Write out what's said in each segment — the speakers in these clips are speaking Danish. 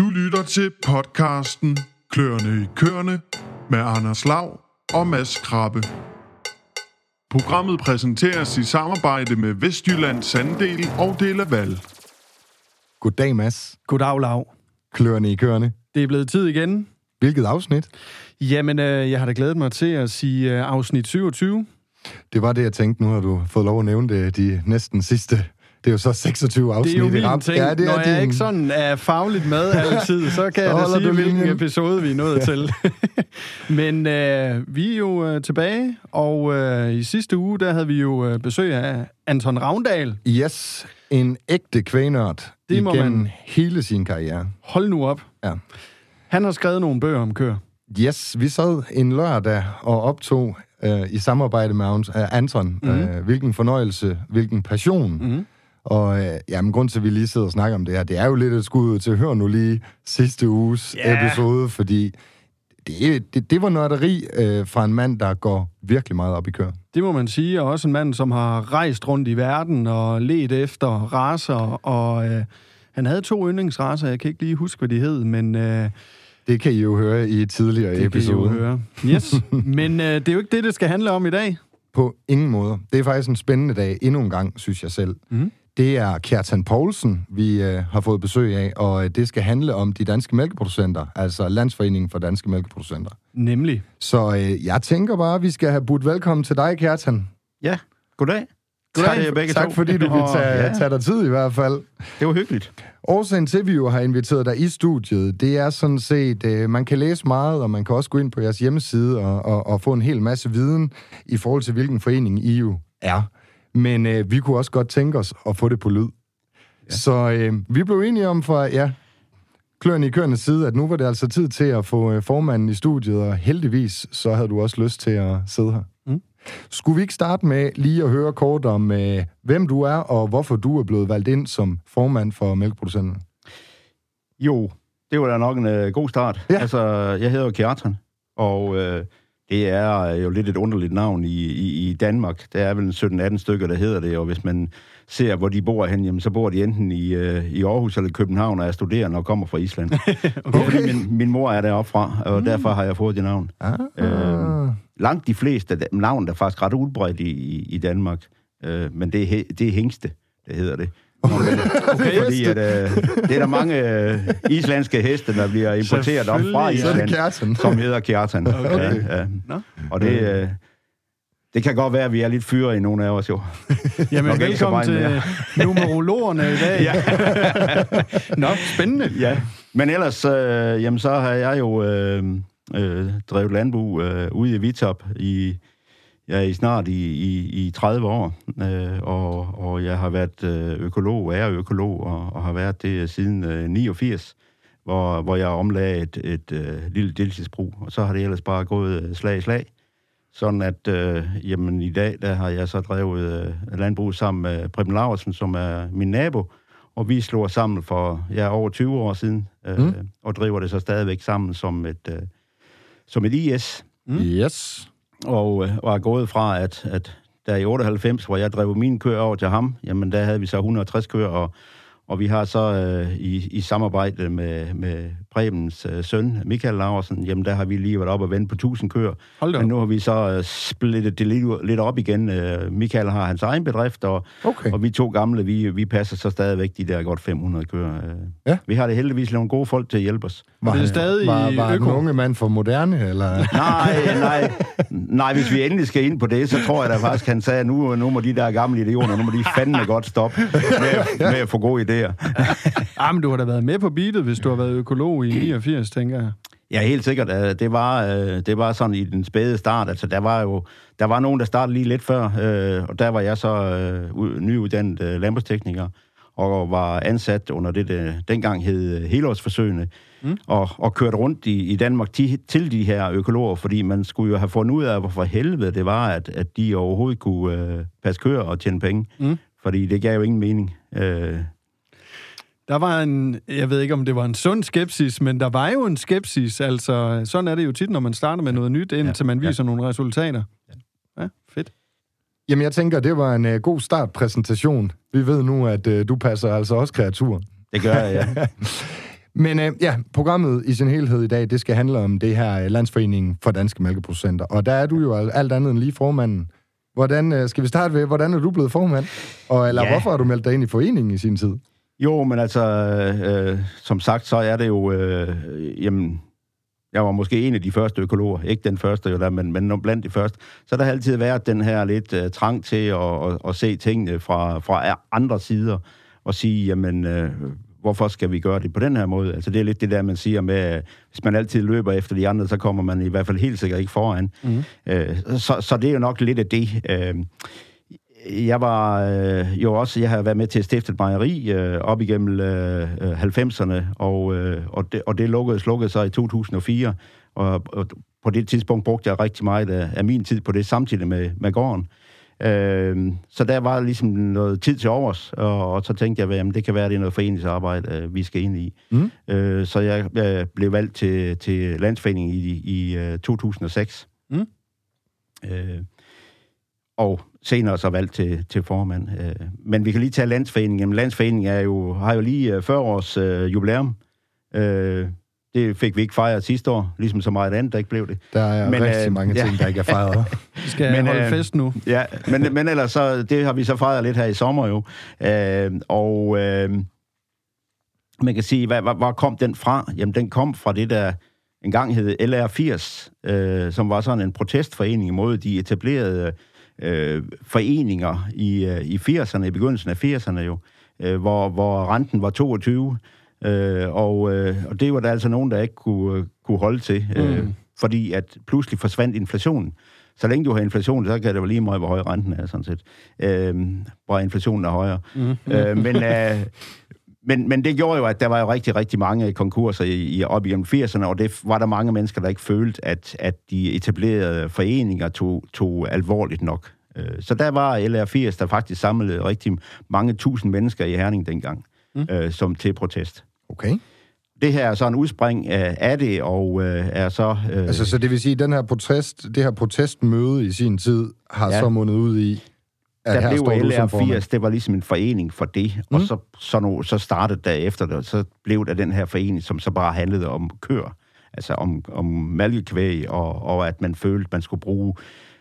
Du lytter til podcasten Kløerne i Køerne med Anders Lav og Mads Krabbe. Programmet præsenteres i samarbejde med Vestjyllands Sanddel og Delaval. Goddag, Mads. Goddag, Lav. Kløerne i kørende. Det er blevet tid igen. Hvilket afsnit? Jamen, øh, jeg har da glædet mig til at sige øh, afsnit 27. Det var det, jeg tænkte. Nu har du fået lov at nævne det de næsten sidste. Det er jo så 26 afsnit Det er jo min rap. ting. Ja, det Når er jeg din... ikke sådan er fagligt med altid, så kan jeg da sige, du hvilken linjen. episode vi er nået til. Men øh, vi er jo øh, tilbage, og øh, i sidste uge, der havde vi jo øh, besøg af Anton Ravndal. Yes, en ægte kvægnørd Det må igennem man- hele sin karriere. Hold nu op. Ja. Han har skrevet nogle bøger om kør. Yes, vi sad en lørdag og optog øh, i samarbejde med øh, Anton. Mhm. Mm-hmm. Øh, hvilken fornøjelse, hvilken passion. Mm-hmm. Og øh, jamen, grund til, at vi lige sidder og snakker om det her, det er jo lidt et skud ud til at høre nu lige sidste uges yeah. episode, fordi det, det, det var nørderi øh, fra en mand, der går virkelig meget op i kør. Det må man sige, og også en mand, som har rejst rundt i verden og let efter raser, og øh, han havde to yndlingsraser, jeg kan ikke lige huske, hvad de hed, men øh, Det kan I jo høre i tidligere det episode. kan I jo høre. Yes, men øh, det er jo ikke det, det skal handle om i dag. På ingen måde. Det er faktisk en spændende dag, endnu en gang, synes jeg selv. Mhm. Det er Kjartan Poulsen, vi øh, har fået besøg af, og øh, det skal handle om de danske mælkeproducenter, altså Landsforeningen for Danske Mælkeproducenter. Nemlig. Så øh, jeg tænker bare, at vi skal have budt velkommen til dig, Kjartan. Ja, goddag. Tak, til jer begge tak to. fordi du vil tage, ja, tage dig tid i hvert fald. Det var hyggeligt. Årsagen til, at vi jo har inviteret dig i studiet, det er sådan set, øh, man kan læse meget, og man kan også gå ind på jeres hjemmeside og, og, og få en hel masse viden i forhold til, hvilken forening I jo er. Men øh, vi kunne også godt tænke os at få det på lyd. Ja. Så øh, vi blev enige om fra, ja, kløerne i køernes side, at nu var det altså tid til at få øh, formanden i studiet, og heldigvis så havde du også lyst til at sidde her. Mm. Skulle vi ikke starte med lige at høre kort om, øh, hvem du er, og hvorfor du er blevet valgt ind som formand for mælkeproducenterne? Jo, det var da nok en øh, god start. Ja. Altså, jeg hedder Kjartan, og øh, det er jo lidt et underligt navn i, i, i Danmark. Der er vel en 17-18 stykker, der hedder det, og hvis man ser, hvor de bor hen, jamen, så bor de enten i, øh, i Aarhus eller København, og er studerende og kommer fra Island. okay. Fordi min, min mor er deroppe fra, og mm. derfor har jeg fået det navn. Ah. Øh, langt de fleste navn er faktisk ret udbredt i, i, i Danmark, øh, men det er, he- det er hængste, det hedder det. Okay, fordi at, øh, det er der mange øh, islandske heste, der bliver importeret op fra Island, som hedder Kjartan. Okay. Ja, ja. Nå. Og det, øh, det kan godt være, at vi er lidt fyre i nogle af os jo. Jamen, Nok velkommen til numerologerne i dag. Ja. Nå, spændende. Ja. Men ellers, øh, jamen, så har jeg jo øh, øh, drevet landbrug øh, ude i Vitop i, ja, i snart i, i, i 30 år, øh, og, og jeg har været øh, økolog, er økolog, og, og har været det siden øh, 89, hvor, hvor jeg omlagde et, et øh, lille deltidsbrug, og så har det ellers bare gået øh, slag i slag. Sådan at, øh, jamen i dag, der har jeg så drevet øh, landbrug sammen med Preben Laversen, som er min nabo, og vi slog sammen for ja, over 20 år siden, øh, Mm. mm. og driver det så stadigvæk sammen som et, øh, som et IS, Yes og, øh, og er gået fra, at, at der i 98, hvor jeg drev min køer over til ham, jamen der havde vi så 160 køer, og, og vi har så øh, i, i samarbejde med, med Prebens øh, søn, Michael Laversen, jamen der har vi lige været op og vende på 1000 køer, Hold da men nu har vi så øh, splittet det lidt, lidt op igen. Øh, Michael har hans egen bedrift, og, Okay. og vi to gamle, vi, vi passer så stadigvæk de der godt 500 køer. Øh, Ja. Vi har det heldigvis nogle gode folk til at hjælpe os. Var, det er stadig var, var øko? den unge mand for moderne, eller? Nej, nej, nej, hvis vi endelig skal ind på det, så tror jeg da faktisk, han sagde, nu, nu må de der gamle idioter, nu må de fandme godt stoppe med, med at få gode idéer. Ah, men du har da været med på beatet, hvis du har været økolog i 89, tænker jeg. Ja, helt sikkert. øh, Det var, øh, det var sådan i den spæde start. Altså, der var jo der var nogen, der startede lige lidt før, øh, og der var jeg så nyuddannet landbrugstekniker, og var ansat under det, der dengang hed helårsforsøgene, mm. og, og kørte rundt i, i Danmark ti, til de her økologer, fordi man skulle jo have fundet ud af, hvorfor helvede det var, at, at de overhovedet kunne øh, passe køer og tjene penge. Mm. Fordi det gav jo ingen mening. Øh, Der var en, jeg ved ikke om det var en sund skepsis, men der var jo en skepsis. Altså, sådan er det jo tit, når man starter med noget nyt, indtil man viser nogle resultater. Ja, fedt. Jamen, jeg tænker, det var en uh, god startpræsentation. Vi ved nu, at uh, du passer altså også kreaturer. det gør jeg, ja. Men øh, ja, programmet i sin helhed i dag, det skal handle om det her øh, landsforening for danske mælkeproducenter. Og der er du jo alt andet end lige formanden. Hvordan, øh, skal vi starte ved, hvordan er du blevet formand? Og, eller ja. hvorfor har du meldt dig ind i foreningen i sin tid? Jo, men altså, øh, som sagt, så er det jo, øh, jamen, jeg var måske en af de første økologer, ikke den første jo der, men, men blandt de første. Så der har altid været den her lidt uh, trang til at, at, at se tingene fra, fra andre sider, og sige, jamen, uh, hvorfor skal vi gøre det på den her måde? Altså, det er lidt det der, man siger med, uh, hvis man altid løber efter de andre, så kommer man i hvert fald helt sikkert ikke foran. Mm. Uh, så, så det er jo nok lidt af det. Uh, jeg var øh, jo også, jeg har været med til at stifte et mejeri øh, op igennem øh, 90'erne, øh, og, øh, og, det, og det lukkede, slukkede sig i 2004, og, og på det tidspunkt brugte jeg rigtig meget af, af min tid på det, samtidig med, med gården. Øh, så der var ligesom noget tid til overs, og, og så tænkte jeg, at det kan være, at det er noget foreningsarbejde, øh, vi skal ind i. Mm. Øh, så jeg, jeg blev valgt til, til landsforeningen i, i uh, 2006. Mm. Øh, og senere så valgt til, til formand. Øh, men vi kan lige tage Landsforeningen. Jamen, Landsforeningen er jo, har jo lige 40 øh, års øh, jubilæum. Øh, det fik vi ikke fejret sidste år, ligesom så meget andet, der ikke blev det. Der er men, rigtig øh, mange ting, ja. der ikke er fejret. vi skal men, holde øh, fest nu. Ja, men, men ellers så, det har vi så fejret lidt her i sommer jo. Øh, og øh, man kan sige, hvad, hvor, hvor kom den fra? Jamen, den kom fra det, der engang hed LR80, øh, som var sådan en protestforening imod de etablerede øh, foreninger i, øh, i 80'erne, i begyndelsen af 80'erne jo, øh, hvor, hvor renten var 22, øh, og, øh, og det var der altså nogen, der ikke kunne, øh, kunne holde til, øh, mm. fordi at pludselig forsvandt inflationen. Så længe du har inflation, så kan det være lige meget, hvor høj renten er, sådan set. Øh, hvor inflationen er højere. Mm. Øh, men, øh, men, men det gjorde jo, at der var jo rigtig, rigtig mange konkurser i, i, op igennem 80'erne, og det var der mange mennesker, der ikke følte, at, at de etablerede foreninger tog, tog alvorligt nok. Øh, så der var LR80, der faktisk samlede rigtig mange tusind mennesker i Herning dengang, mm. øh, som til protest. Okay. Det her er så en udspring af det, og øh, er så... Øh, altså, så det vil sige, at den her protest, det her protestmøde i sin tid har ja. så mundet ud i, der blev LR80, det var ligesom en forening for det, mm. og så, så, nu, så startede der efter det, så blev der den her forening, som så bare handlede om kør, altså om, om malkekvæg, og, og at man følte, man skulle bruge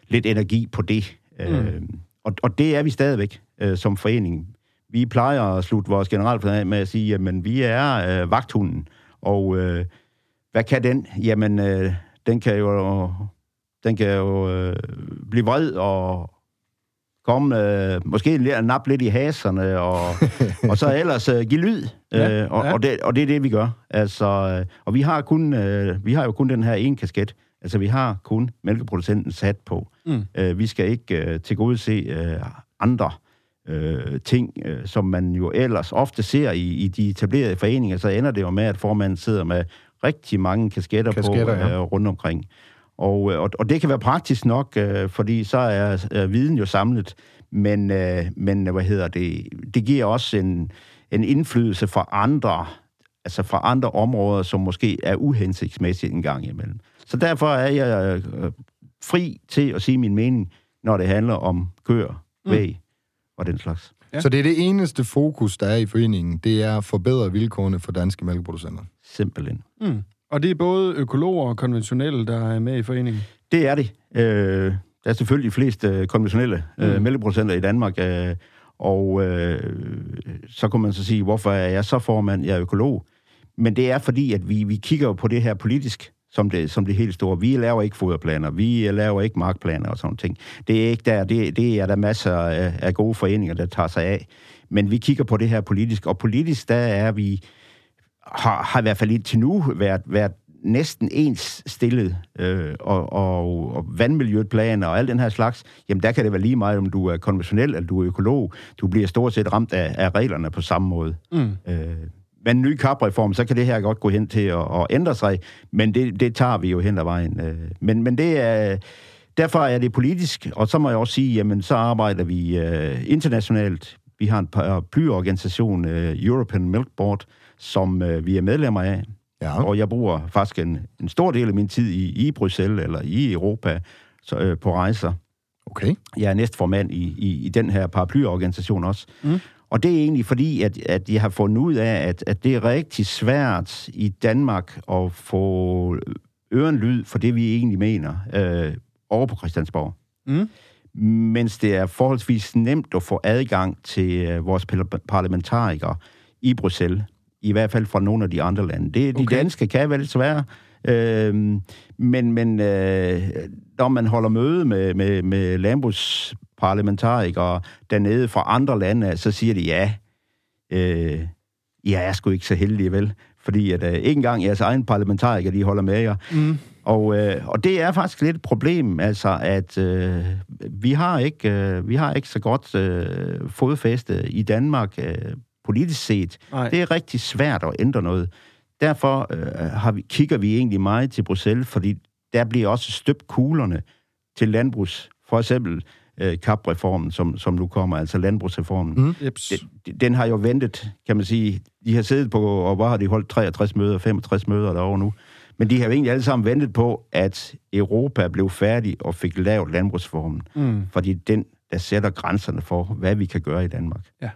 lidt energi på det. Mm. Øh, og, og det er vi stadigvæk øh, som forening. Vi plejer at slutte vores generalforsamling med at sige, at vi er øh, vagthunden, og øh, hvad kan den? Jamen, øh, den kan jo, den kan jo øh, blive vred og komme, øh, måske nap lidt i haserne, og, og så ellers øh, give lyd. Ja, øh, og, ja. og, det, og det er det, vi gør. Altså, øh, og vi har, kun, øh, vi har jo kun den her ene kasket. Altså, vi har kun mælkeproducenten sat på. Mm. Øh, vi skal ikke øh, til gode se øh, andre øh, ting, øh, som man jo ellers ofte ser i, i de etablerede foreninger. Så ender det jo med, at formanden sidder med rigtig mange kasketter, kasketter på ja. øh, rundt omkring. Og, øh, og, og det kan være praktisk nok, øh, fordi så er, er viden jo samlet, men, øh, men hvad hedder det, det giver også en, en indflydelse fra andre, altså fra andre områder, som måske er uhensigtsmæssigt en gang imellem. Så derfor er jeg øh, fri til at sige min mening, når det handler om køer, mm. væg mm. og den slags. Ja. Så det er det eneste fokus, der er i foreningen, det er at forbedre vilkårene for danske mælkeproducenter? Simpelthen. Mm. Og det er både økologer og konventionelle, der er med i foreningen? Det er det. Øh, der er selvfølgelig de fleste øh, konventionelle øh, mm. mælkeproducenter i Danmark, øh, og øh, så kunne man så sige, hvorfor er jeg så formand? Jeg er økolog. Men det er fordi, at vi, vi kigger på det her politisk, som det, som det helt store. Vi laver ikke foderplaner, vi laver ikke markplaner og sådan ting. Det er ikke der, det, det er der masser af, af gode foreninger, der tager sig af. Men vi kigger på det her politisk, og politisk, der er vi har, har i hvert fald indtil nu været, været næsten ens stillet, øh, og, og, og vandmiljøplaner og alt den her slags, jamen der kan det være lige meget, om du er konventionel eller du er økolog. Du bliver stort set ramt af, af reglerne på samme måde. Mm. Øh, med en ny kapreform, så kan det her godt gå hen til at, at ændre sig, men det, det tager vi jo hen ad vejen. Øh, men, men det er... Derfor er det politisk, og så må jeg også sige, jamen så arbejder vi uh, internationalt. Vi har en paraplyorganisation, uh, European Milk Board, som uh, vi er medlemmer af. Ja. Og jeg bruger faktisk en, en stor del af min tid i, i Bruxelles eller i Europa så, uh, på rejser. Okay. Jeg er næstformand i, i, i den her paraplyorganisation også. Mm. Og det er egentlig fordi, at, at de har fundet ud af, at, at det er rigtig svært i Danmark at få ørenlyd for det, vi egentlig mener øh, over på Christiansborg. Mm. Mens det er forholdsvis nemt at få adgang til øh, vores par- parlamentarikere i Bruxelles. I hvert fald fra nogle af de andre lande. Det, de Okay. danske kan lidt svære. Øh, men men øh, når man holder møde med, med, med landbrugsparlamentarikere dernede fra andre lande, så siger de ja. Øh, jeg er sgu ikke så heldig, vel? Fordi at øh, ikke engang jeres egen parlamentarikere, de holder med jer. Mm. Og, øh, og det er faktisk lidt et problem, altså at øh, vi har ikke øh, vi har ikke så godt øh, fodfæste i Danmark øh, politisk set. Nej. Det er rigtig svært at ændre noget. Derfor øh, har vi, kigger vi egentlig meget til Bruxelles, fordi der bliver også støbt kuglerne til landbrugs. For eksempel øh, kapreformen, som, som nu kommer, altså landbrugsreformen. Mm. Den, den har jo ventet, kan man sige. De har siddet på, og hvor har de holdt 63 møder, 65 møder derovre nu. Men de har jo egentlig alle sammen ventet på, at Europa blev færdig og fik lavet landbrugsformen. Mm. Fordi den, der sætter grænserne for, hvad vi kan gøre i Danmark. Ja.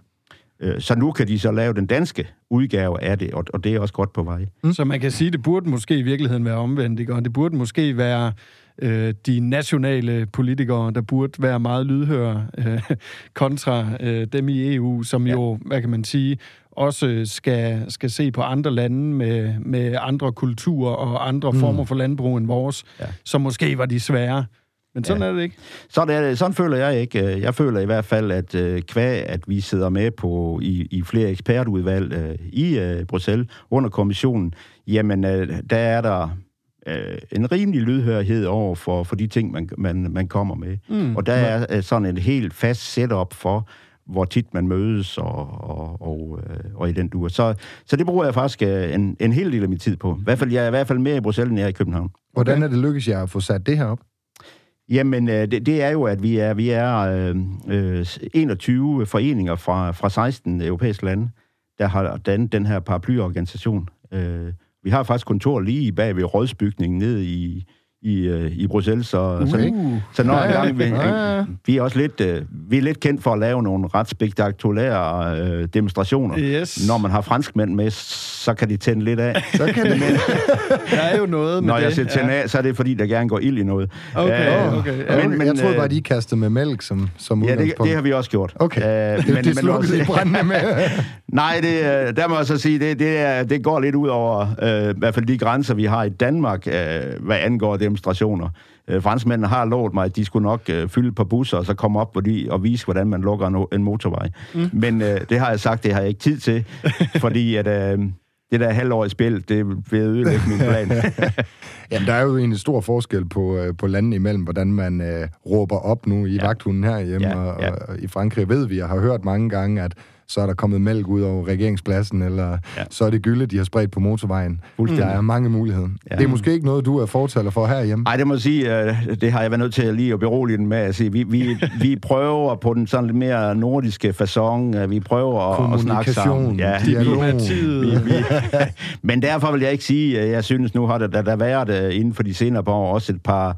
Øh, Så nu kan de så lave den danske udgave af det, og, og det er også godt på vej. Så man kan sige, det burde måske i virkeligheden være omvendt, ikke? Og det burde måske være øh, de nationale politikere, der burde være meget lydhøre øh, kontra øh, dem i EU, som Ja. jo, hvad kan man sige, også skal, skal se på andre lande med, med andre kulturer og andre mm. former for landbrug end vores, ja. som måske var de svære. Men sådan Ja. er det ikke. Sådan, er det, sådan føler jeg ikke. Jeg føler i hvert fald, at øh, kvæg, at vi sidder med på i, i flere ekspertudvalg øh, i øh, Bruxelles under kommissionen, jamen øh, der er der øh, en rimelig lydhørighed over for, for de ting, man, man, man kommer med. Mm. Og der er øh, sådan en helt fast setup for, hvor tit man mødes og, og, og, øh, og i den duer. Så, så det bruger jeg faktisk øh, en, en hel del af min tid på. I hvert fald, jeg er i hvert fald mere i Bruxelles, end jeg er i København. Hvordan er det lykkes jer at få sat det her op? Jamen, øh, det, det er jo, at vi er, vi er øh, øh 21 foreninger fra, fra 16 europæiske lande, der har dannet den her paraplyorganisation. Øh, vi har faktisk kontor lige bag ved rådsbygningen nede i, i, øh, i Bruxelles, så, så, Uh. så når en gang, vi, Ja, ja. vi er også lidt, øh, vi er lidt kendt for at lave nogle ret spektakulære øh, demonstrationer. Yes. Når man har franskmænd med, så kan de tænde lidt af. Så kan det... Der er jo noget med Når det. jeg siger tænde af, så er det fordi, der gerne går ild i noget. Okay, Øh, okay. Ja, Ja. men, jeg troede øh, bare, de kastede med mælk som, som Ja, det, det har vi også gjort. Okay. Øh, det, det slukkede i brændende med. Nej, det, øh, der må jeg så sige, det, det, det går lidt ud over øh, i hvert fald de grænser, vi har i Danmark, øh, hvad angår demonstrationer. Øh, franskmændene har lovet mig, at de skulle nok øh, fylde på busser, og så komme op og, de, og vise, hvordan man lukker en, en motorvej. Mm. Men øh, det har jeg sagt, det har jeg ikke tid til, fordi at, øh, det der halvår i spil, det vil ødelægge min plan. Jamen, der er jo en stor forskel på, øh, på landene imellem, hvordan man øh, råber op nu i ja. vagthunden herhjemme, Ja, og, ja. og i Frankrig ved vi, jeg har hørt mange gange, at så er der kommet mælk ud over regeringspladsen, eller ja. Så er det gylde, de har spredt på motorvejen. Der er mange muligheder. Ja. Det er måske ikke noget, du er fortaler for herhjemme. Nej, det må jeg sige, øh, det har jeg været nødt til lige at berolige den med at sige. Vi, vi, vi prøver på den sådan lidt mere nordiske façon. øh, Vi prøver at, snakke sammen. Ja, dialog. Vi, vi, men derfor vil jeg ikke sige, at jeg synes, nu har der, der, der været øh, inden for de senere par år også et par,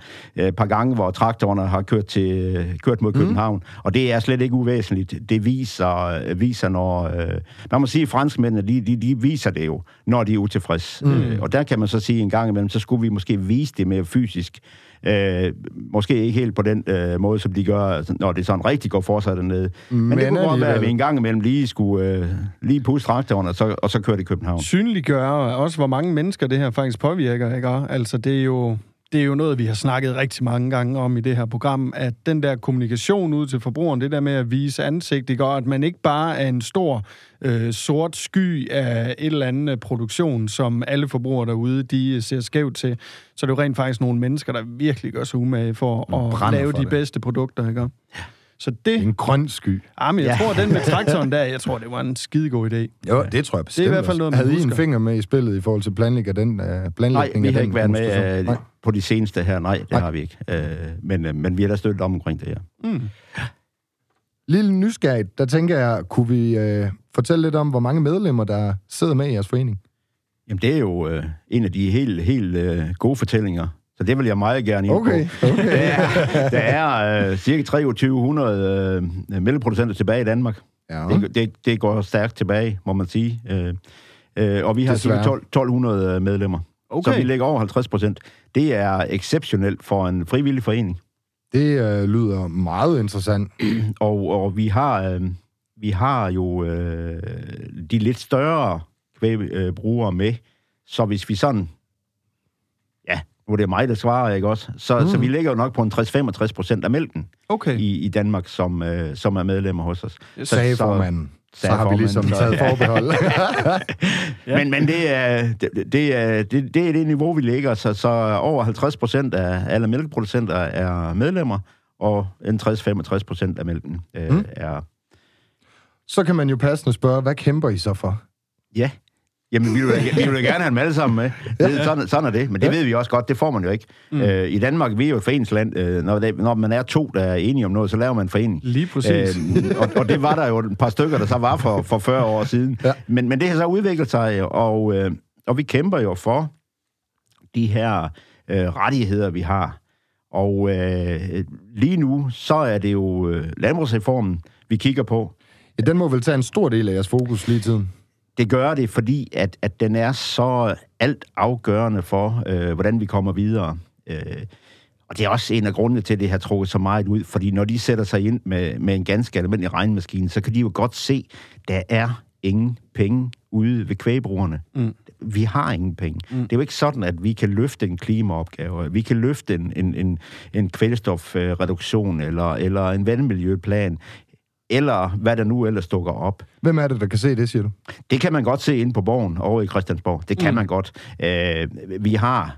par gange, hvor traktorerne har kørt, til, kørt mod København. Mm. Og det er slet ikke uvæsentligt. Det viser, øh, viser når... Øh, man må sige, at franskmændene, de, de, de viser det jo, når de er utilfredse. Mm. Øh, og der kan man så sige en gang imellem, så skulle vi måske vise det mere fysisk. Øh, måske ikke helt på den øh, måde, som de gør, altså, når det sådan rigtig går for sig dernede. Men, Men det kunne godt være, at vi en gang imellem lige skulle øh, lige puste traktoren, og så, og så køre det i København. synliggøre også, hvor mange mennesker det her faktisk påvirker. Ikke? Altså, det er jo det er jo noget, vi har snakket rigtig mange gange om i det her program, at den der kommunikation ud til forbrugeren, det der med at vise ansigt, det gør, at man ikke bare er en stor øh, sort sky af et eller andet produktion, som alle forbrugere derude, de ser skævt til. Så det er jo rent faktisk nogle mennesker, der virkelig gør sig umage for at lave de det. bedste produkter. Ikke? Så det, En grøn sky. ah, men jeg Ja. tror, den med traktoren der, jeg tror, det var en skidegod idé. Jo, det tror jeg bestemt. Det er i hvert fald noget, man Havde I en husker. finger med i spillet i forhold til planlægning af den, uh, Nej, planlægning vi af har den ikke været med Nej. på de seneste her. Nej, det Nej. har vi ikke. Øh, men, øh, men vi har da støttet om omkring det her. Mm. Lille nysgerrigt, der tænker jeg, kunne vi øh, fortælle lidt om, hvor mange medlemmer, der sidder med i jeres forening? Jamen, det er jo øh, en af de helt, helt øh, gode fortællinger. Så det vil jeg meget gerne ind Okay, på. okay. Der er, der er øh, cirka 2300 øh, mælkeproducenter tilbage i Danmark. Ja. Det, det, det går stærkt tilbage, må man sige. Øh, øh, og vi har cirka 12, 1200 medlemmer. Okay. Så vi ligger over 50 procent. Det er exceptionelt for en frivillig forening. Det øh, lyder meget interessant. Og, og vi har øh, vi har jo øh, de lidt større kvægbrugere med. Så hvis vi sådan... Er det mig, der svarer, ikke også? Så, mm. så vi ligger jo nok på en 60-65 procent af mælken Okay. i, i Danmark, som, øh, som er medlemmer hos os. Sagde så- formanden. Så sagde har vi ligesom taget forbehold. Ja. Men, men det, er, det, det, er, det, det er det niveau, vi ligger. Så, så over 50 procent af alle mælkeproducenter er medlemmer, og en 60-65 procent af mælken øh, Mm. mm. er... så kan man jo passende spørge, hvad kæmper I så for? Ja. Jamen, vi vil, vi vil gerne have dem alle sammen med. Det, sådan, sådan er det. Men det ved vi også godt, det får man jo ikke. Mm. Øh, I Danmark, vi er jo et foreningsland. Øh, når, det, når man er to, der er enige om noget, så laver man en forening. Lige præcis. Øh, og, og det var der jo et par stykker, der så var for, for 40 år siden. Ja. Men, men det har så udviklet sig, og, øh, og vi kæmper jo for de her øh, rettigheder, vi har. Og øh, lige nu, så er det jo øh, landbrugsreformen, vi kigger på. Ja, den må vel tage en stor del af jeres fokus lige tiden. Det gør det, fordi at, at den er så alt afgørende for, øh, hvordan vi kommer videre. Øh, og det er også en af grundene til, at det har trukket så meget ud, fordi når de sætter sig ind med, med en ganske almindelig regnmaskine, så kan de jo godt se, der er ingen penge ude ved kvægbrugerne. Mm. Vi har ingen penge. Mm. Det er jo ikke sådan, at vi kan løfte en klimaopgave, vi kan løfte en, en, en, en kvælstofreduktion eller, eller en vandmiljøplan, eller hvad der nu ellers dukker op. Hvem er det, der kan se det, siger du? Det kan man godt se inde på borgen over i Christiansborg. Det kan Mm. man godt. Øh, vi har,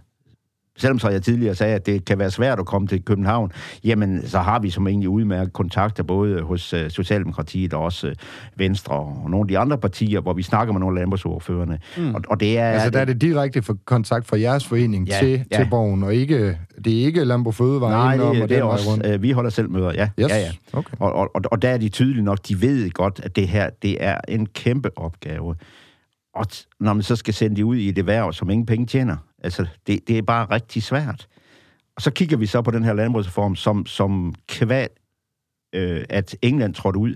selvom så jeg tidligere sagde, at det kan være svært at komme til København, jamen så har vi som egentlig udmærket kontakter både hos øh, Socialdemokratiet og også øh, Venstre og nogle af de andre partier, hvor vi snakker med nogle af landbrugsordførerne. Mm. Og, og det er... Altså, der er det direkte for kontakt fra jeres forening Ja, til, ja. til borgen, og ikke, det er ikke Landbrug Fødevare Nej, det, og det er også... rundt. Øh, vi holder selv møder, ja. Yes. ja, ja. Okay. Og, og, og, og der er de tydelige nok, de ved godt, at det her, det er en kæmpe opgave. Og når man så skal sende de ud i et erhverv, som ingen penge tjener, altså, det, det er bare rigtig svært. Og så kigger vi så på den her landbrugsreform, som, som kvad, øh, at England trådte ud,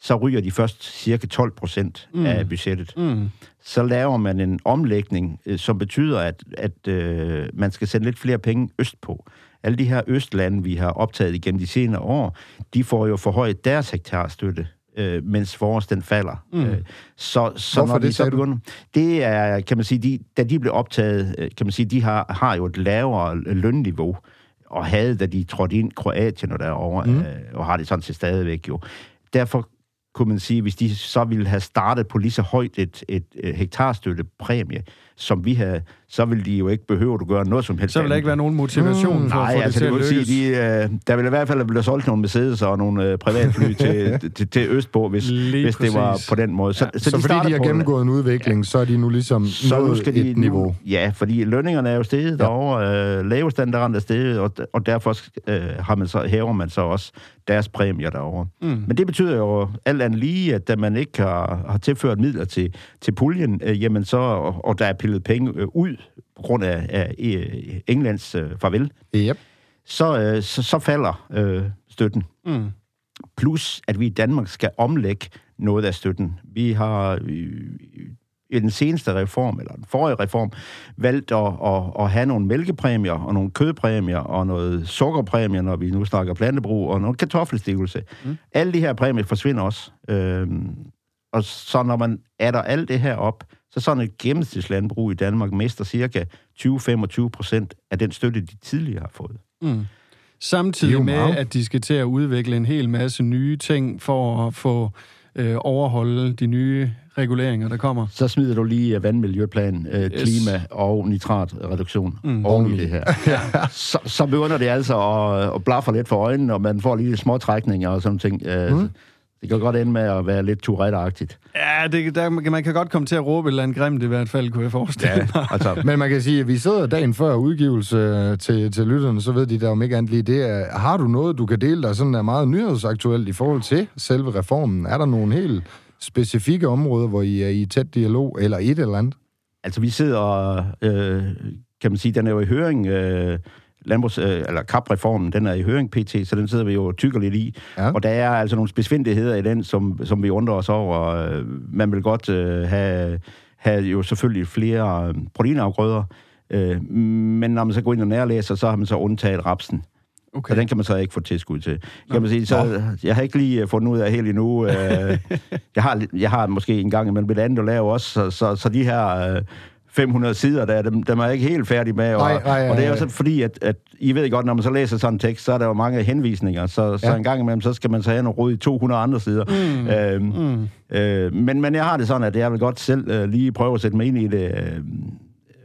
så ryger de først cirka 12 procent Mm. af budgettet. Mm. Så laver man en omlægning, øh, som betyder, at, at øh, man skal sende lidt flere penge østpå. Alle de her østlande, vi har optaget igennem de senere år, de får jo forhøjet deres hektarstøtte, øh, mens vores den falder. Mm. Øh, så så Hvorfor når det, de så begynder, det er, kan man sige, de, da de blev optaget, øh, kan man sige, de har, har jo et lavere lønniveau, og havde, da de trådte ind Kroatien og derovre, mm. øh, og har det sådan set stadigvæk jo. Derfor kunne man sige, hvis de så ville have startet på lige så højt et, et, et hektarstøttepræmie, som vi havde, så ville de jo ikke behøve at gøre noget som helst. Så vil der ikke være nogen motivation Mm, for at Nej, få det altså til det at vil lykkes. sige, de, øh, der ville i hvert fald blive solgt nogle Mercedes og nogle øh, privatfly til, til, til Østpå, hvis, Lige hvis det var på den måde. Så, Ja. Så, så fordi starter de har gennemgået en udvikling, så er de nu ligesom så nu skal de et niveau. Nu, ja, fordi lønningerne er jo steget Ja. ja. derovre, øh, levestandarden er steget, og, og derfor øh, har man så, hæver man så også deres præmier derovre. Mm. Men det betyder jo alt andet lige, at da man ikke har, har tilført midler til, til puljen, øh, jamen så, og, og der er pillet penge øh, ud på grund af, af øh, Englands øh, farvel, Yep. så, øh, så, så falder øh, støtten. Mm. Plus, at vi i Danmark skal omlægge noget af støtten. Vi har øh, i den seneste reform, eller den forrige reform, valgt at, at, at have nogle mælkepræmier, og nogle kødpræmier, og noget sukkerpræmier, når vi nu snakker plantebrug, og noget kartoffelstivelse. Mm. Alle de her præmier forsvinder også. Øhm, og så når man adder alt det her op, så sådan et gennemsnitslandbrug i Danmark mister cirka 20-25 procent af den støtte, de tidligere har fået. Mm. Samtidig med, at de skal til at udvikle en hel masse nye ting for at få øh, overholde de nye reguleringer, der kommer. Så smider du lige vandmiljøplan, øh, Yes. klima og nitratreduktion Mm. oven i det her. så, så begynder det altså at, at blaffe lidt for øjnene, og man får lige små trækninger og sådan ting. Øh, Mm. Det kan godt ende med at være lidt Tourette-agtigt. Ja, det, der, man kan godt komme til at råbe et eller andet grimt i hvert fald, kunne jeg forestille mig. altså, Men man kan sige, at vi sidder dagen før udgivelse øh, til, til lytterne, så ved de der om ikke andet lige det. Er, har du noget, du kan dele, der sådan er meget nyhedsaktuelt i forhold til selve reformen? Er der nogle helt specifikke områder, hvor I er i tæt dialog, eller et eller andet? altså vi sidder, øh, kan man sige, den er jo i høring, øh, landbrugs, øh, eller kapreformen, den er i høring pt, så den sidder vi jo tykker lidt i. Ja. Og der er altså nogle besvindeligheder i den, som, som vi undrer os over. Øh, Man vil godt øh, have, have jo selvfølgelig flere øh, proteinafgrøder, øh, men når man så går ind og nærlæser, så har man så undtaget rapsen. Okay. Så den kan man så ikke få tilskud til. Kan man sige, så jeg har ikke lige øh, fundet ud af helt endnu. Øh, jeg, har, jeg har måske en gang imellem et andet at lave også, så, så, så de her øh, 500 sider der, dem, dem er jeg ikke helt færdig med. Og, Nej, nej, og det er jo nej. så fordi, at, at I ved godt, når man så læser sådan en tekst, så er der jo mange henvisninger, så, så Ja. en gang imellem, så skal man så have noget rod i 200 andre sider. Mm. Øhm, mm. Øh, men, men jeg har det sådan, at jeg vil godt selv øh, lige prøve at sætte mig ind i det, øh,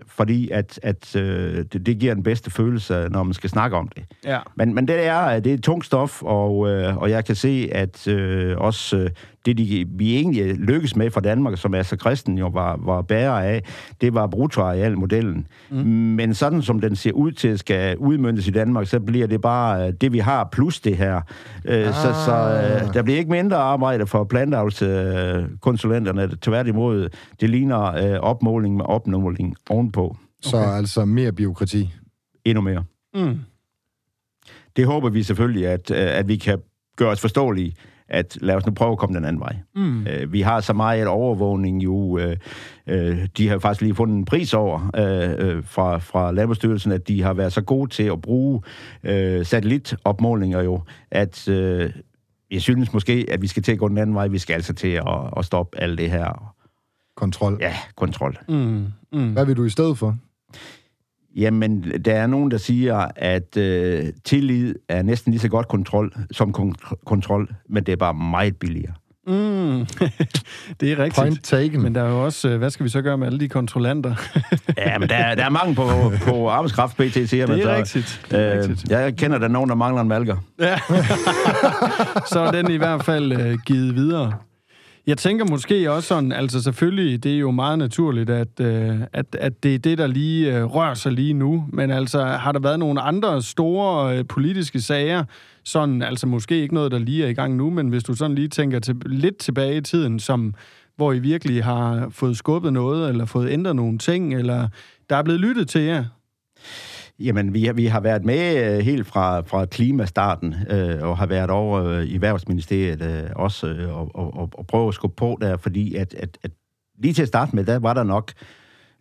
fordi at, at øh, det, det giver den bedste følelse, når man skal snakke om det. Ja. Men, men det er, det er tungt stof, og, øh, og jeg kan se, at øh, også øh, det, de, vi egentlig lykkes med fra Danmark, som altså Christen jo var, var bærer af, det var bruttoarealmodellen. Mm. Men sådan som den ser ud til skal udmøntes i Danmark, så bliver det bare øh, det, vi har, plus det her. Ah. Så, så øh, der bliver ikke mindre arbejde for planteavlskonsulenterne. Øh, Tværtimod, det ligner opmåling med opmåling ovenpå. Så altså mere byråkrati. Endnu mere. Mm. det håber vi selvfølgelig, at, at vi kan gøre os forståelige, at lad os nu prøve at komme den anden vej. Mm. Øh, vi har så meget overvågning jo, øh, øh, de har faktisk lige fundet en pris over øh, øh, fra, fra Landbrugsstyrelsen, at de har været så gode til at bruge øh, satellitopmålinger jo, at øh, jeg synes måske, at vi skal til at gå den anden vej. Vi skal altså til at, at stoppe alt det her, Kontrol. ja, kontrol. Mm. Mm. Hvad vil du i stedet for? Jamen, der er nogen, der siger, at øh, tillid er næsten lige så godt kontrol som kon- kontrol, men det er bare meget billigere. Mm. det er rigtigt. Point taken. Men der er jo også, øh, hvad skal vi så gøre med alle de kontrollanter? Ja, men der, er- der er mange på, på arbejdskraft, PT, siger det man er så. rigtigt. Det er Øh, rigtigt. jeg kender der nogen, der mangler en malker. Ja. så er den i hvert fald øh, givet videre. Jeg tænker måske også sådan, altså selvfølgelig, det er jo meget naturligt, at, øh, at, at det er det, der lige øh, rører sig lige nu. Men altså, har der været nogle andre store øh, politiske sager, sådan, altså måske ikke noget, der lige er i gang nu, men hvis du sådan lige tænker til, lidt tilbage i tiden, som, hvor I virkelig har fået skubbet noget, eller fået ændret nogle ting, eller der er blevet lyttet til jer. Jamen, vi har, vi har været med øh, helt fra, fra klimastarten, øh, og har været over øh, i Erhvervsministeriet øh, også, øh, og, og, og, prøve at skubbe på der, fordi at, at, at lige til at starte med, der var der nok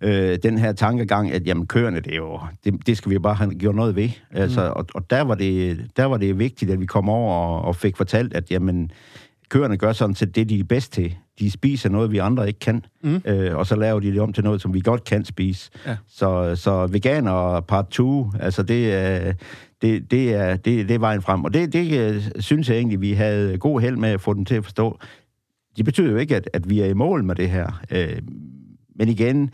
øh, den her tankegang, at jamen, køerne, det, er jo, det, det skal vi bare have gjort noget ved. Altså, og, og der, var det, der var det vigtigt, at vi kom over og, og fik fortalt, at jamen, køerne gør sådan set det, de er bedst til. De spiser noget, vi andre ikke kan, mm. øh, og så laver de det om til noget, som vi godt kan spise. Ja. Så, så veganer part 2, altså det, er- det, det, er, det, det er vejen frem. Og det, det øh, synes jeg egentlig, vi havde god held med at få dem til at forstå. Det betyder jo ikke, at, at vi er i mål med det her. Øh, men igen,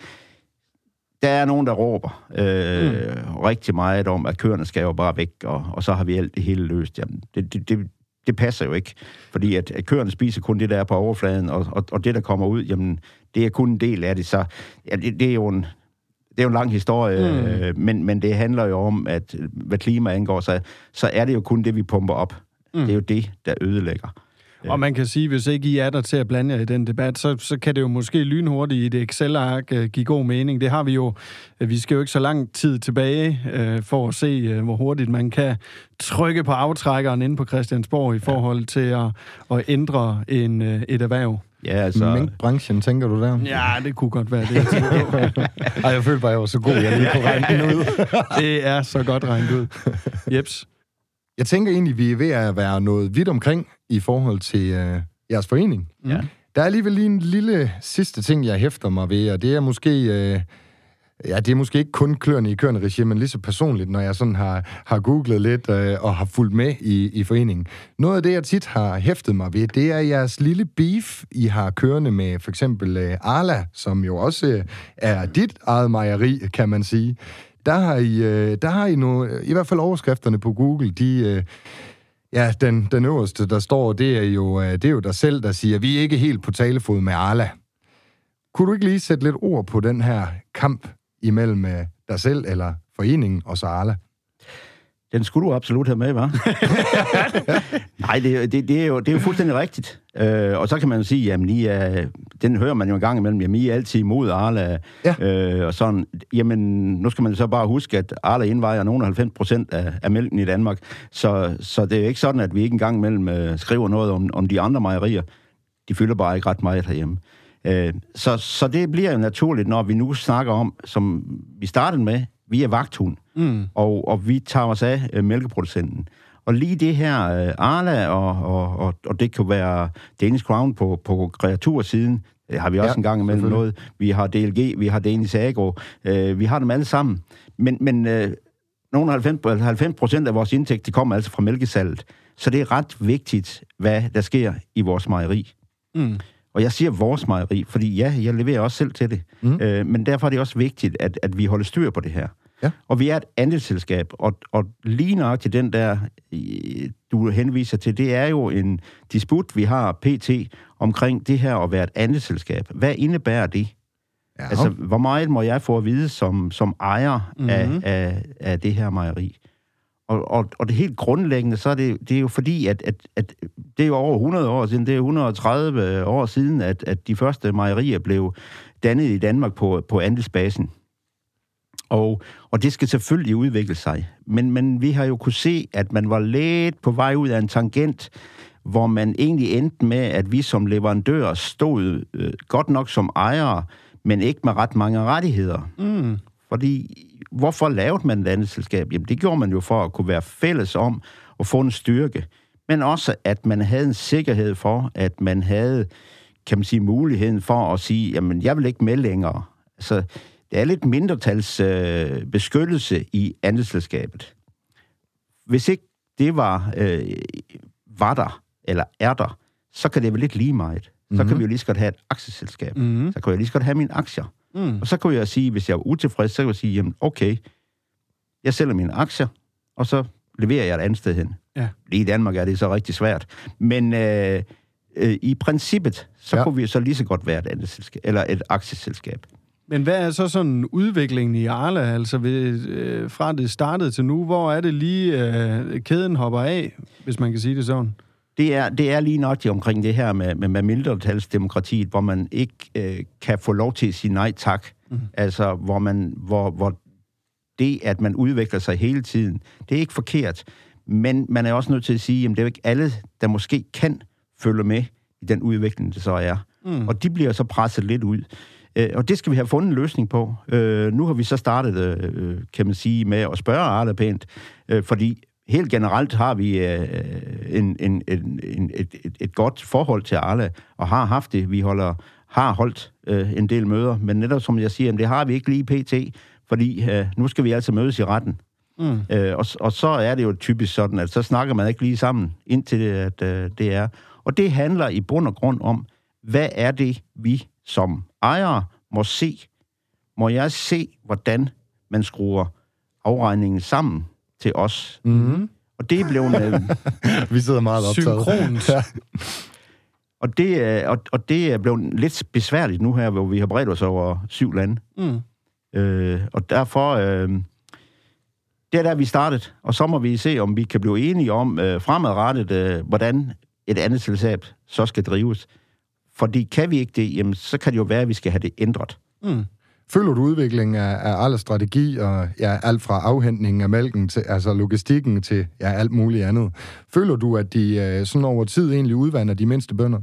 der er nogen, der råber øh, mm. rigtig meget om, at køerne skal jo bare væk, og, og så har vi alt det hele løst. Jamen, det, det, det, det passer jo ikke, fordi at, at køerne spiser kun det, der er på overfladen, og, og, og det, der kommer ud, jamen, det er kun en del af det. Så ja, det, det er jo en, det er jo en lang historie, mm. øh, men, men det handler jo om, at hvad klima angår, så, så er det jo kun det, vi pumper op. Mm. Det er jo det, der ødelægger. Og man kan sige, hvis ikke I er der til at blande jer i den debat, så, så kan det jo måske lynhurtigt i et Excel-ark uh, give god mening. Det har vi jo. øh, Vi skal jo ikke så lang tid tilbage uh, for at se, uh, hvor hurtigt man kan trykke på aftrækkeren inde på Christiansborg i forhold til at, at ændre en, uh, et erhverv. Ja, altså... Minkbranchen, tænker du der? Ja, det kunne godt være det. jeg. Ej, jeg følte bare, jeg var så god, jeg lige kunne regne den ud. det er så godt regnet ud. Jeps. Jeg tænker egentlig, vi er ved at være noget vidt omkring i forhold til øh, jeres forening. Ja. Der er alligevel lige en lille sidste ting, jeg hæfter mig ved, og det er måske... Øh, ja, det er måske ikke kun kløerne i kørende regi, men lige så personligt, når jeg sådan har, har googlet lidt øh, og har fulgt med i, i foreningen. Noget af det, jeg tit har hæftet mig ved, det er jeres lille beef, I har kørende med for eksempel øh, Arla, som jo også øh, er dit eget mejeri, kan man sige. Der har I, øh, der har I nu, i hvert fald overskrifterne på Google, de... Øh, ja, den, den øverste, der står, det er, jo, øh, det er jo dig selv, der siger, vi er ikke helt på talefod med Arla. Kunne du ikke lige sætte lidt ord på den her kamp imellem dig selv eller foreningen og så Arla? Den skulle du absolut have med, hva'? Nej, det, det, det, er jo, det er jo fuldstændig rigtigt. Øh, og så kan man jo sige, jamen, I er, den hører man jo en gang imellem, jamen, I er altid imod Arla. Ja. Øh, og sådan, jamen, nu skal man så bare huske, at Arla indvejer nogen 90 procent af, af mælken i Danmark. Så, så det er ikke sådan, at vi ikke engang imellem øh, skriver noget om, om de andre mejerier. De fylder bare ikke ret meget herhjemme. Øh, så, så det bliver jo naturligt, når vi nu snakker om, som vi startede med, vi er vagthund, mm. og, og vi tager os af øh, mælkeproducenten. Og lige det her øh, Arla, og, og, og, og det kan være Danish Crown på, på kreatursiden, det har vi også Ja, en gang imellem noget. Vi har DLG, vi har Danish Agro, øh, vi har dem alle sammen. Men, men øh, nogle 90, 90 procent af vores indtægt, det kommer altså fra mælkesalget. Så det er ret vigtigt, hvad der sker i vores mejeri. Mm. Og jeg siger vores mejeri, fordi ja, jeg leverer også selv til det. Mm. Øh, men derfor er det også vigtigt, at, at vi holder styr på det her. Ja. Og vi er et andelsselskab, og, og lige nok til den der, du henviser til, det er jo en disput, vi har pt. omkring det her at være et andelsselskab. Hvad indebærer det? Ja. Altså, hvor meget må jeg få at vide som, som ejer mm-hmm. af, af, af det her mejeri? Og, og, og det helt grundlæggende, så er det, det er jo fordi, at, at, at det er jo over 100 år siden, det er 130 år siden, at, at de første mejerier blev dannet i Danmark på, på andelsbasen. Og, og det skal selvfølgelig udvikle sig. Men, men vi har jo kunne se, at man var lidt på vej ud af en tangent, hvor man egentlig endte med, at vi som leverandør stod øh, godt nok som ejere, men ikke med ret mange rettigheder. Mm. Fordi, hvorfor lavede man et andet selskab? Jamen, det gjorde man jo for at kunne være fælles om at få en styrke. Men også, at man havde en sikkerhed for, at man havde, kan man sige, muligheden for at sige, jamen, jeg vil ikke med længere. Altså, det er lidt mindretals øh, i andelsselskabet. Hvis ikke det var, øh, var der, eller er der, så kan det være lidt lige meget. Så mm-hmm. kan vi jo lige så godt have et aktieselskab. Mm. Så kan jeg lige så godt have mine aktier. Mm. Og så kunne jeg sige, hvis jeg var utilfreds, så kunne jeg sige, jamen okay, jeg sælger mine aktier, og så leverer jeg et andet sted hen. Ja. Lige i Danmark er det så rigtig svært. Men øh, øh, i princippet, så Ja. kunne vi jo så lige så godt være et andet selskab, eller et aktieselskab. Men hvad er så sådan udviklingen i Arla, altså ved, øh, fra det startede til nu? Hvor er det lige, øh, kæden hopper af, hvis man kan sige det sådan? Det er, det er lige nok omkring det her med, med, med mindretalsdemokratiet, hvor man ikke øh, kan få lov til at sige nej tak. Mm. Altså, hvor, man, hvor, hvor det, at man udvikler sig hele tiden, det er ikke forkert. Men man er også nødt til at sige, at det er jo ikke alle, der måske kan følge med i den udvikling, det så er. Mm. Og de bliver så presset lidt ud. Øh, og det skal vi have fundet en løsning på. Øh, nu har vi så startet, øh, kan man sige, med at spørge Arla pænt, øh, fordi helt generelt har vi øh, en, en, en, en, et, et, et godt forhold til Arla, og har haft det. Vi holder, har holdt øh, en del møder, men netop som jeg siger, jamen, det har vi ikke lige pt., fordi øh, nu skal vi altså mødes i retten. Mm. Øh, og, og så er det jo typisk sådan, at så snakker man ikke lige sammen, indtil det, at, øh, det er. Og det handler i bund og grund om, hvad er det, vi som ejere må se? Må jeg se, hvordan man skruer afregningen sammen til os? Mm-hmm. Og det er blevet... Øh, Vi sidder meget optaget. Synkront. Ja. og, det, er- og, og det er blevet lidt besværligt nu her, hvor vi har bredt os over syv lande. Mm. Øh, og derfor, øh, det er der, vi startet. Og så må vi se, om vi kan blive enige om øh, fremadrettet, øh, hvordan et andet selskab så skal drives. Fordi kan vi ikke det, jamen, så kan det jo være, at vi skal have det ændret. Mm. Følger du udviklingen af, af alle strategi og ja, alt fra afhentningen af mælken til altså logistikken til ja, alt muligt andet? Føler du, at de øh, sådan over tid egentlig udvander de mindste bønder?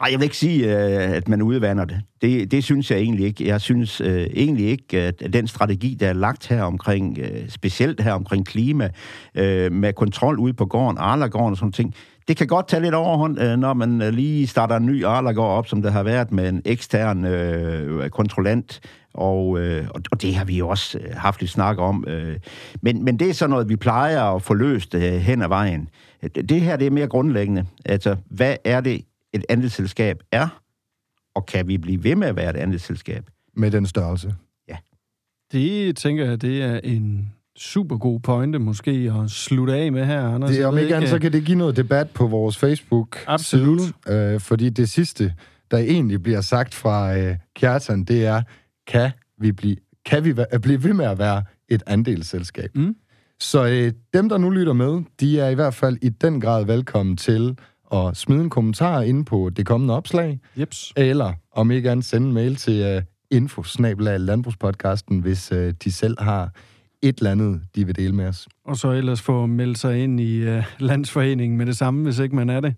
Nej, jeg vil ikke sige, øh, at man udvander det. det. Det synes jeg egentlig ikke. Jeg synes øh, egentlig ikke, at den strategi, der er lagt her omkring, øh, specielt her omkring klima, øh, med kontrol ude på gården, Arlagården og sådan ting, det kan godt tage lidt overhånd, øh, når man øh, lige starter en ny Arlagård op, som der har været med en ekstern øh, kontrollant, og, øh, og det har vi jo også øh, haft lidt snak om. Øh. Men, men det er sådan noget, vi plejer at få løst øh, hen ad vejen. Det det her, det er mere grundlæggende. Altså, hvad er det, et andelsselskab er, og kan vi blive ved med at være et andelsselskab? Med den størrelse. Det tænker jeg, det er en super god pointe måske at slutte af med her, Anders. Det, om ikke andet, så kan det give noget debat på vores facebook Absolut. Øh, fordi det sidste, der egentlig bliver sagt fra øh, Kjartan, det er, kan vi blive, kan vi væ- blive ved med at være et andelsselskab? Mm. Så øh, dem, der nu lytter med, de er i hvert fald i den grad velkommen til at smide en kommentar ind på det kommende opslag, Jeps. eller om ikke andet sende en mail til uh, info landbrugspodcasten, hvis uh, de selv har et eller andet, de vil dele med os. Og så ellers få meldt sig ind i uh, landsforeningen med det samme, hvis ikke man er det.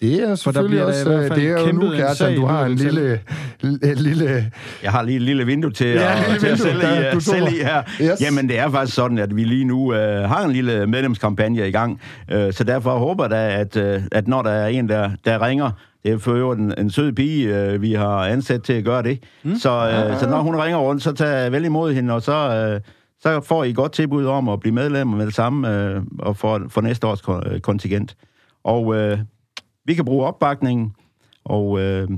Det er selvfølgelig der også, hvert øh, fald det er jo nu, Kjartan, du har en lille, lille, lille Jeg har lige et lille vindue til, Ja, at, lille til at vindue, sælge, der- uh, sælge i her. Yes. Jamen, det er faktisk sådan, at vi lige nu uh, har en lille medlemskampagne i gang. Uh, så derfor håber jeg da, at, uh, at når der er en, der, der ringer, det er for øvrigt en, en sød pige, uh, vi har ansat til at gøre det. Mm. Så, uh, så når hun ringer rundt, så tag vel imod hende, og så... Uh, så får I godt tilbud om at blive medlem med det samme øh, og for, for næste års øh, kontingent. Og øh, vi kan bruge opbakningen, og øh,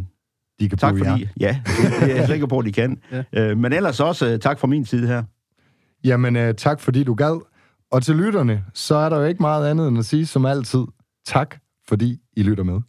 de kan tak bruge fordi... jer. Ja, det er jeg sikker på, at de kan. Ja. øh, men ellers også øh, tak fra min side her. Jamen, uh, tak fordi du gad. Og til lytterne, så er der jo ikke meget andet end at sige som altid, tak fordi I lytter med.